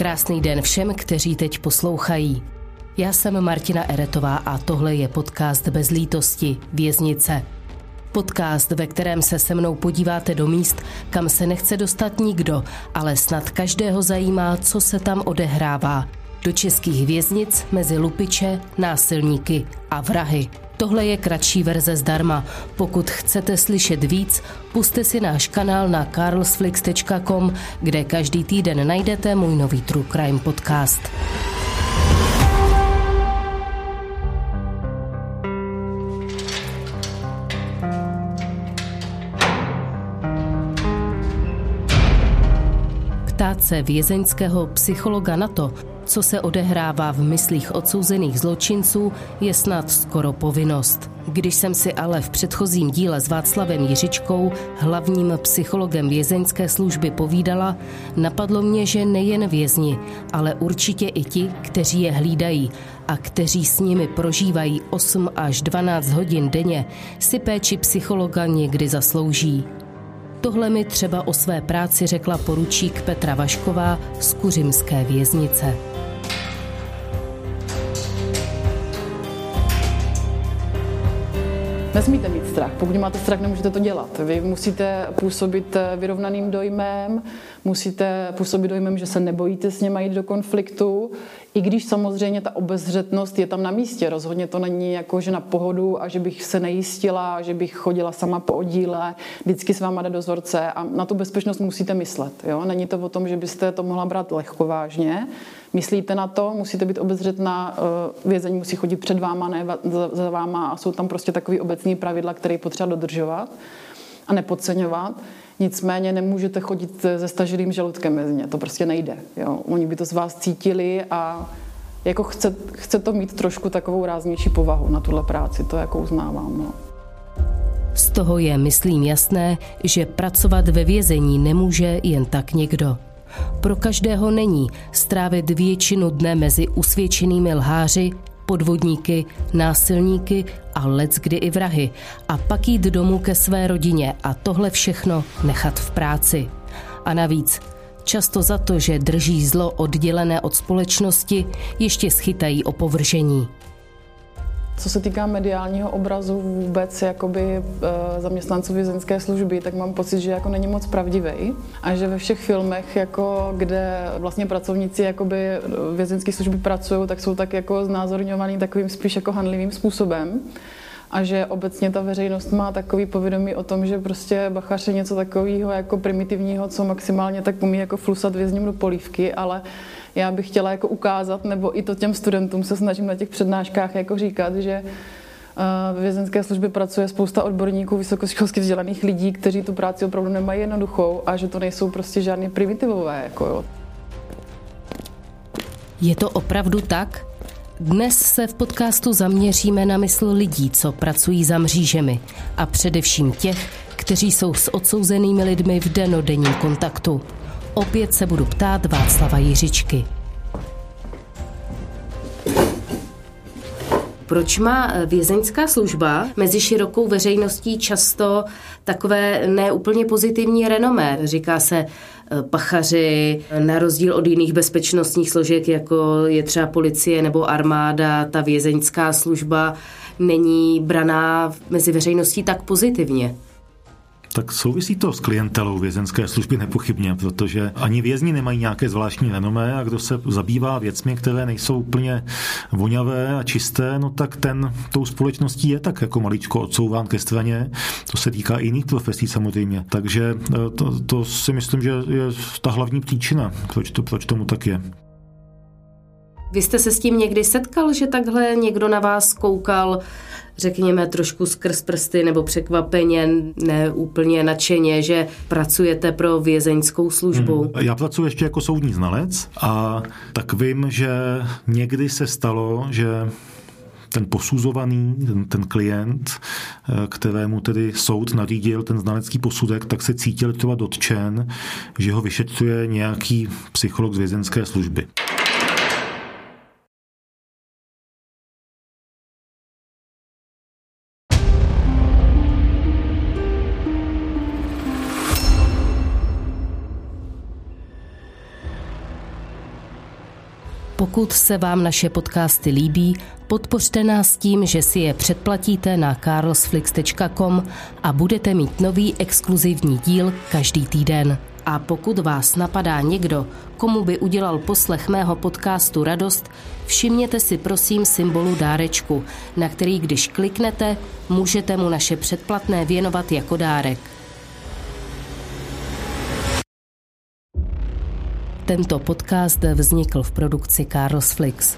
Krásný den všem, kteří teď poslouchají. Já jsem Martina Eretová a tohle je podcast Bez lítosti, Věznice. Podcast, ve kterém se se mnou podíváte do míst, kam se nechce dostat nikdo, ale snad každého zajímá, co se tam odehrává. Do českých věznic mezi lupiče, násilníky a vrahy. Tohle je kratší verze zdarma. Pokud chcete slyšet víc, puste si náš kanál na carlsflix.com, kde každý týden najdete můj nový True Crime podcast. Ptát se vězeňského psychologa na to, co se odehrává v myslích odsouzených zločinců, je snad skoro povinnost. Když jsem si ale v předchozím díle s Václavem Jiřičkou, hlavním psychologem vězeňské služby, povídala, napadlo mě, že nejen vězni, ale určitě i ti, kteří je hlídají a kteří s nimi prožívají 8 až 12 hodin denně, si péči psychologa někdy zaslouží. Tohle mi třeba o své práci řekla poručík Petra Vašková z Kuřimské věznice. Nesmíte mít strach. Pokud máte strach, nemůžete to dělat. Vy musíte působit vyrovnaným dojmem, musíte působit dojmem, že se nebojíte s něma jít do konfliktu, i když samozřejmě ta obezřetnost je tam na místě. Rozhodně to není jako, že na pohodu a že bych se nejistila, že bych chodila sama po oddíle, vždycky s váma jde dozorce a na tu bezpečnost musíte myslet. Jo? Není to o tom, že byste to mohla brát lehkovážně. Myslíte na to, musíte být obezřetná, eh, vězení musí chodit před váma, ne za váma a jsou tam prostě takový obecní pravidla, které je potřeba dodržovat a nepodceňovat. Nicméně nemůžete chodit se stažilým žaludkem mezi ně, to prostě nejde. Jo? Oni by to z vás cítili a jako chce, chce to mít trošku takovou ráznější povahu na tuhle práci, to jako uznávám. No. Z toho je, myslím, jasné, že pracovat ve vězení nemůže jen tak někdo. Pro každého není strávit většinu dne mezi usvědčenými lháři, podvodníky, násilníky a lec kdy i vrahy a pak jít domů ke své rodině a tohle všechno nechat v práci. A navíc často za to, že drží zlo oddělené od společnosti, ještě schytají opovržení. Co se týká mediálního obrazu vůbec jakoby e, zaměstnanců vězeňské služby, tak mám pocit, že jako není moc pravdivý a že ve všech filmech, jako, kde vlastně pracovníci jakoby vězeňské služby pracují, tak jsou tak jako znázorňovaný takovým spíš jako handlivým způsobem a že obecně ta veřejnost má takový povědomí o tom, že prostě bachař je něco takového jako primitivního, co maximálně tak umí jako flusat vězním do polívky, ale já bych chtěla jako ukázat, nebo i to těm studentům se snažím na těch přednáškách jako říkat, že eh, ve vězenské službě pracuje spousta odborníků, vysokoškolsky vzdělaných lidí, kteří tu práci opravdu nemají jednoduchou a že to nejsou prostě žádné primitivové. Jako jo. Je to opravdu tak? Dnes se v podcastu zaměříme na mysl lidí, co pracují za mřížemi a především těch, kteří jsou s odsouzenými lidmi v denodenním kontaktu. Opět se budu ptát Václava Jiřičky. Proč má vězeňská služba mezi širokou veřejností často takové neúplně pozitivní renomé? Říká se eh, pachaři, na rozdíl od jiných bezpečnostních složek, jako je třeba policie nebo armáda, ta vězeňská služba není braná mezi veřejností tak pozitivně. Tak souvisí to s klientelou vězenské služby nepochybně, protože ani vězni nemají nějaké zvláštní renomé a kdo se zabývá věcmi, které nejsou úplně vonavé a čisté, no tak ten tou společností je tak jako maličko odsouván ke straně. To se týká i jiných profesí samozřejmě. Takže eh, to, to si myslím, že je ta hlavní příčina, proč, to, proč tomu tak je. Vy jste se s tím někdy setkal, že takhle někdo na vás koukal řekněme, trošku skrz prsty nebo překvapeně, ne úplně nadšeně, že pracujete pro vězeňskou službu? Hmm. Já pracuji ještě jako soudní znalec a tak vím, že někdy se stalo, že ten posuzovaný, ten, ten klient, eh, kterému tedy soud nařídil ten znalecký posudek, tak se cítil třeba dotčen, že ho vyšetřuje nějaký psycholog z vězenské služby. Pokud se vám naše podcasty líbí, podpořte nás tím, že si je předplatíte na carlsflix.com a budete mít nový exkluzivní díl každý týden. A pokud vás napadá někdo, komu by udělal poslech mého podcastu radost, všimněte si prosím symbolu dárečku, na který když kliknete, můžete mu naše předplatné věnovat jako dárek. Tento podcast vznikl v produkci Carlos Flix.